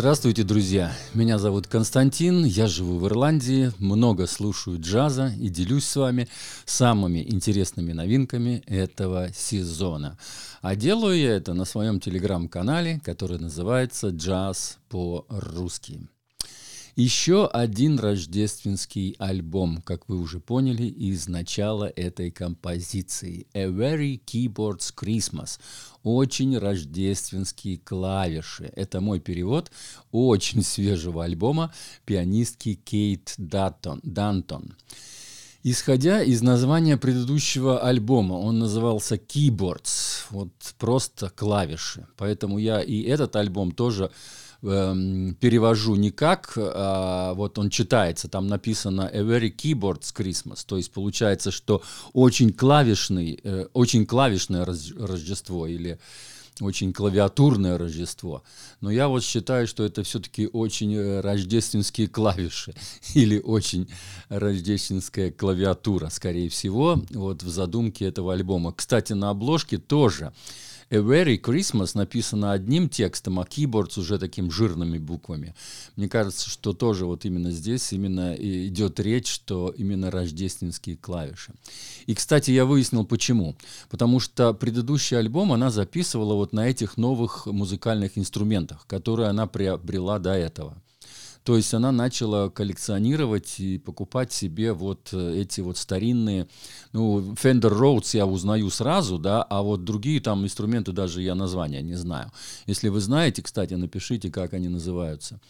Здравствуйте, друзья! Меня зовут Константин, я живу в Ирландии, много слушаю джаза и делюсь с вами самыми интересными новинками этого сезона. А делаю я это на своем телеграм-канале, который называется «Джаз по-русски». Еще один рождественский альбом, как вы уже поняли из начала этой композиции. A Very Keyboards Christmas. Очень рождественские клавиши. Это мой перевод очень свежего альбома пианистки Кейт Дантон. Дантон. Исходя из названия предыдущего альбома, он назывался Keyboards, вот просто клавиши. Поэтому я и этот альбом тоже э, перевожу не как, а, вот он читается, там написано «A very keyboards Christmas», то есть получается, что очень клавишный, э, очень клавишное Рождество или очень клавиатурное Рождество. Но я вот считаю, что это все-таки очень э, рождественские клавиши или очень рождественская клавиатура, скорее всего, вот в задумке этого альбома. Кстати, на обложке тоже A Very Christmas написано одним текстом, а Keyboards уже таким жирными буквами. Мне кажется, что тоже вот именно здесь именно идет речь, что именно рождественские клавиши. И, кстати, я выяснил почему. Потому что предыдущий альбом она записывала вот на этих новых музыкальных инструментах, которые она приобрела до этого. То есть она начала коллекционировать и покупать себе вот э, эти вот старинные, ну, Fender Rhodes я узнаю сразу, да, а вот другие там инструменты даже я названия не знаю. Если вы знаете, кстати, напишите, как они называются.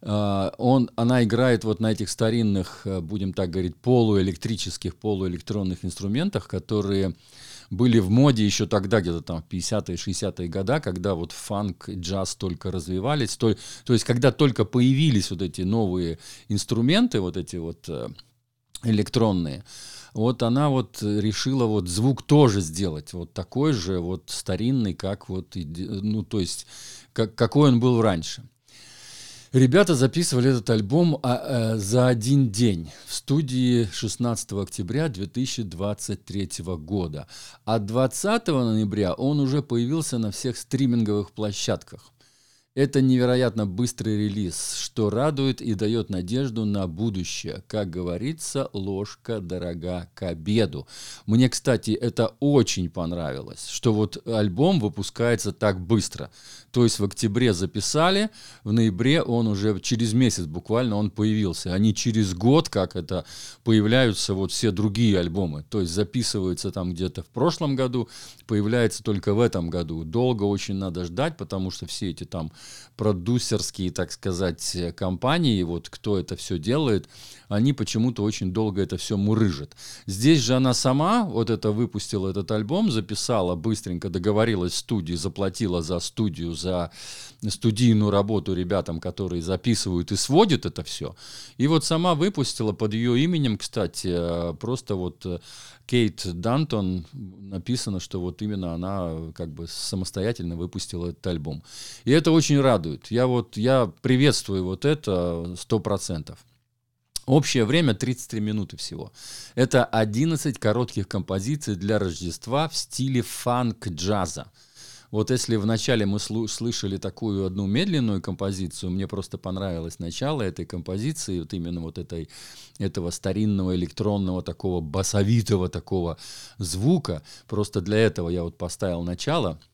Uh, он, она играет вот на этих старинных, э, будем так говорить, полуэлектрических, полуэлектронных инструментах, которые были в моде еще тогда, где-то там в 50-е, 60-е годы, когда вот фанк и джаз только развивались, то, то есть когда только появились вот эти новые инструменты, вот эти вот э, электронные, вот она вот решила вот звук тоже сделать вот такой же вот старинный, как вот, ну то есть как, какой он был раньше. Ребята записывали этот альбом а, а, за один день в студии 16 октября 2023 года. А 20 ноября он уже появился на всех стриминговых площадках. Это невероятно быстрый релиз, что радует и дает надежду на будущее. Как говорится, ложка дорога к обеду. Мне, кстати, это очень понравилось, что вот альбом выпускается так быстро. То есть в октябре записали, в ноябре он уже через месяц буквально он появился, а не через год, как это появляются вот все другие альбомы. То есть записываются там где-то в прошлом году, появляется только в этом году. Долго очень надо ждать, потому что все эти там продюсерские, так сказать, компании, вот кто это все делает, они почему-то очень долго это все мурыжат. Здесь же она сама вот это выпустила этот альбом, записала быстренько, договорилась в студии, заплатила за студию, за студийную работу ребятам, которые записывают и сводят это все. И вот сама выпустила под ее именем, кстати, э, просто вот э, Кейт Дантон написано, что вот именно она как бы самостоятельно выпустила этот альбом. И это очень радует. Я вот, я приветствую вот это сто процентов. Общее время 33 минуты всего. Это 11 коротких композиций для Рождества в стиле фанк-джаза. Вот если вначале мы слышали такую одну медленную композицию, мне просто понравилось начало этой композиции, вот именно вот этой, этого старинного электронного такого басовитого такого звука. Просто для этого я вот поставил начало –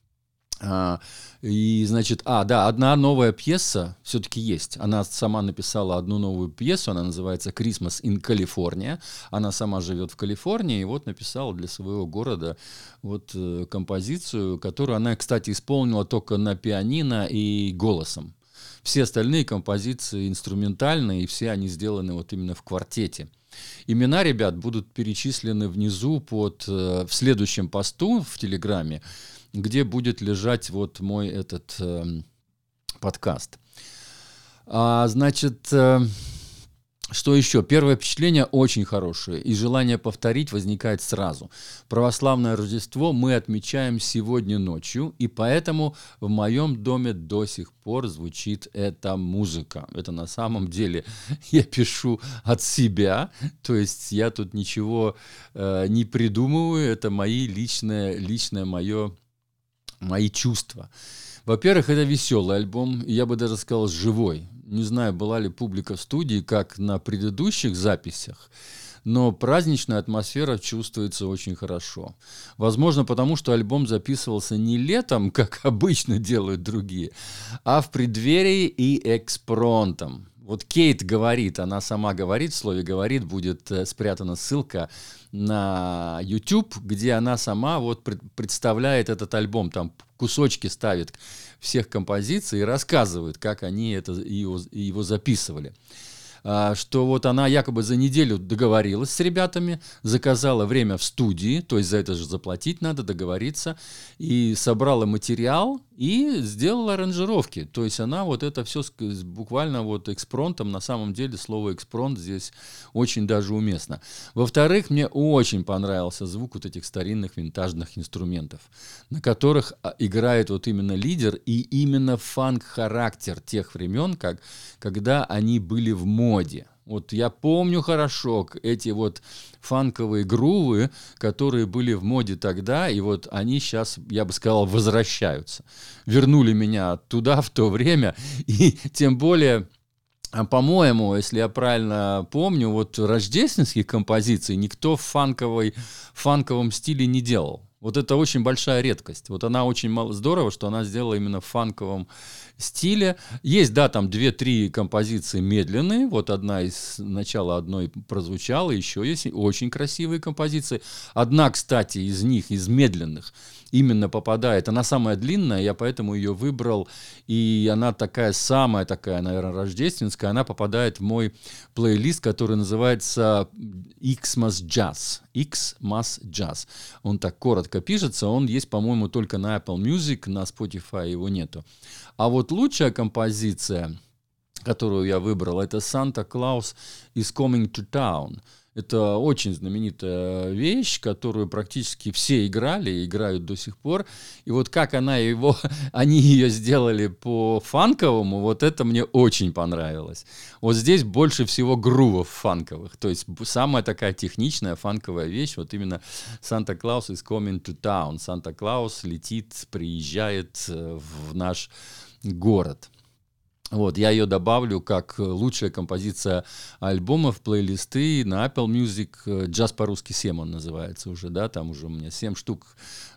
а, и, значит, а, да, одна новая пьеса все-таки есть. Она сама написала одну новую пьесу, она называется «Christmas in California». Она сама живет в Калифорнии, и вот написала для своего города вот э, композицию, которую она, кстати, исполнила только на пианино и голосом. Все остальные композиции инструментальные, и все они сделаны вот именно в квартете. Имена ребят будут перечислены внизу под, э, в следующем посту в Телеграме где будет лежать вот мой этот э, подкаст. А, значит, э, что еще? Первое впечатление очень хорошее, и желание повторить возникает сразу. Православное Рождество мы отмечаем сегодня ночью, и поэтому в моем доме до сих пор звучит эта музыка. Это на самом деле я пишу от себя, то есть я тут ничего э, не придумываю, это мои личное, личное мое мои чувства. Во-первых, это веселый альбом, я бы даже сказал, живой. Не знаю, была ли публика в студии, как на предыдущих записях, но праздничная атмосфера чувствуется очень хорошо. Возможно, потому что альбом записывался не летом, как обычно делают другие, а в преддверии и экспронтом. Вот Кейт говорит, она сама говорит, в слове «говорит» будет э, спрятана ссылка на YouTube, где она сама вот представляет этот альбом, там кусочки ставит всех композиций и рассказывает, как они это, его, его записывали. А, что вот она якобы за неделю договорилась с ребятами, заказала время в студии, то есть за это же заплатить надо, договориться, и собрала материал и сделала аранжировки. То есть она вот это все буквально вот экспронтом, на самом деле слово экспронт здесь очень даже уместно. Во-вторых, мне очень понравился звук вот этих старинных винтажных инструментов, на которых а, играет вот именно лидер и именно фанк-характер тех времен, как, когда они были в моде моде. Вот я помню хорошо эти вот фанковые грувы, которые были в моде тогда, и вот они сейчас, я бы сказал, возвращаются. Вернули меня туда в то время, и тем более... А, по-моему, если я правильно помню, вот рождественских композиций никто в фанковой, фанковом стиле не делал. Вот это очень большая редкость. Вот она очень здорово, что она сделала именно в фанковом стиле. Есть, да, там две-три композиции медленные. Вот одна из начала одной прозвучала, еще есть очень красивые композиции. Одна, кстати, из них, из медленных, именно попадает. Она самая длинная, я поэтому ее выбрал. И она такая самая такая, наверное, рождественская. Она попадает в мой плейлист, который называется Xmas Jazz. Xmas Jazz. Он так коротко пишется. Он есть, по-моему, только на Apple Music, на Spotify его нету. А вот лучшая композиция, которую я выбрал, это Santa Claus is Coming to Town. Это очень знаменитая вещь, которую практически все играли и играют до сих пор. И вот как она его, они ее сделали по фанковому, вот это мне очень понравилось. Вот здесь больше всего грувов фанковых. То есть самая такая техничная фанковая вещь, вот именно Санта-Клаус is coming to town. Санта-Клаус летит, приезжает э, в наш город. Вот, я ее добавлю как лучшая композиция альбома в плейлисты на Apple Music. Джаз по-русски 7 он называется уже, да, там уже у меня 7 штук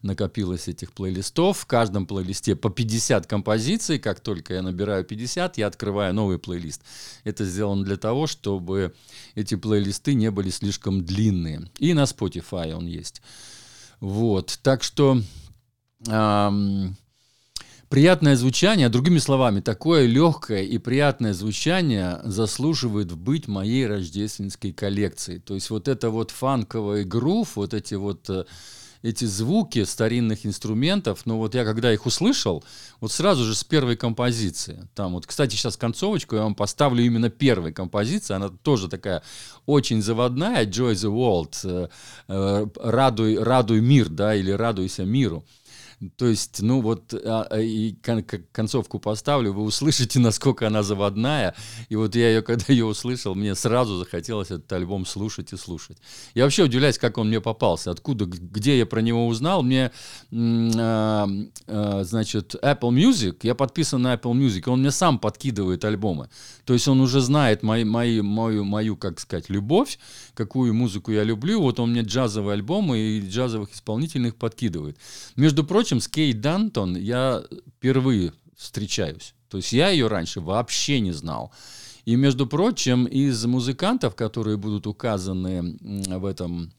накопилось этих плейлистов. В каждом плейлисте по 50 композиций. Как только я набираю 50, я открываю новый плейлист. Это сделано для того, чтобы эти плейлисты не были слишком длинные. И на Spotify он есть. Вот, так что... Эм, Приятное звучание, другими словами, такое легкое и приятное звучание заслуживает быть моей рождественской коллекцией. То есть вот это вот фанковый грув, вот эти вот э, эти звуки старинных инструментов, но вот я когда их услышал, вот сразу же с первой композиции, там вот, кстати, сейчас концовочку я вам поставлю именно первой композиции, она тоже такая очень заводная, Joy the World, э, э, радуй, радуй мир, да, или радуйся миру. То есть, ну вот, а, а, и кон- концовку поставлю, вы услышите, насколько она заводная. И вот я ее, когда ее услышал, мне сразу захотелось этот альбом слушать и слушать. Я вообще удивляюсь, как он мне попался, откуда, где я про него узнал. Мне, а, а, значит, Apple Music, я подписан на Apple Music, он мне сам подкидывает альбомы. То есть он уже знает мои, мои, мою, мою, как сказать, любовь, какую музыку я люблю. Вот он мне джазовые альбомы и джазовых исполнительных подкидывает. Между прочим, прочим, с Кейт Дантон я впервые встречаюсь. То есть я ее раньше вообще не знал. И, между прочим, из музыкантов, которые будут указаны в этом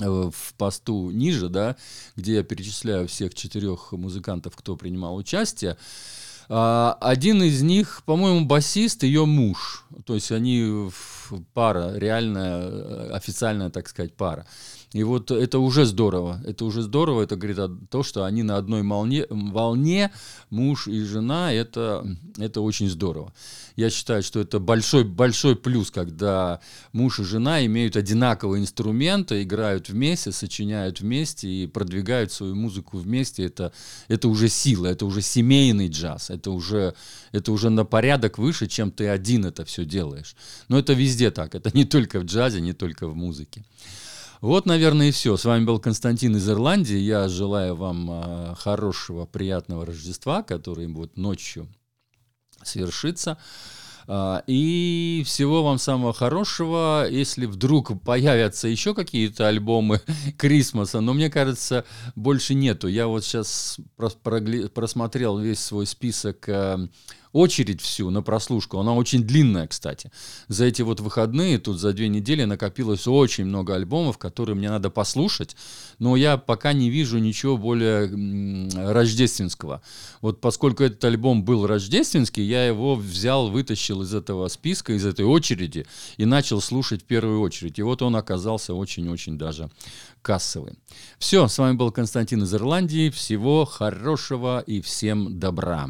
э, в посту ниже, да, где я перечисляю всех четырех музыкантов, кто принимал участие, а, один из них, по-моему, басист, ее муж. То есть они пара, реальная, э, официальная, так сказать, пара. И вот это уже здорово. Это уже здорово. Это говорит о том, что они на одной волне, волне муж и жена. Это, это очень здорово. Я считаю, что это большой, большой плюс, когда муж и жена имеют одинаковые инструменты, играют вместе, сочиняют вместе и продвигают свою музыку вместе. Это, это уже сила, это уже семейный джаз. Это уже, это уже на порядок выше, чем ты один это все делаешь. Но это везде так. Это не только в джазе, не только в музыке. Вот, наверное, и все. С вами был Константин из Ирландии. Я желаю вам э, хорошего, приятного Рождества, который будет ночью свершится. А, и всего вам самого хорошего. Если вдруг появятся еще какие-то альбомы Крисмаса, но мне кажется, больше нету. Я вот сейчас просмотрел весь свой список э, очередь всю на прослушку, она очень длинная, кстати. За эти вот выходные, тут за две недели накопилось очень много альбомов, которые мне надо послушать, но я пока не вижу ничего более рождественского. Вот поскольку этот альбом был рождественский, я его взял, вытащил из этого списка, из этой очереди и начал слушать в первую очередь. И вот он оказался очень-очень даже кассовый. Все, с вами был Константин из Ирландии. Всего хорошего и всем добра.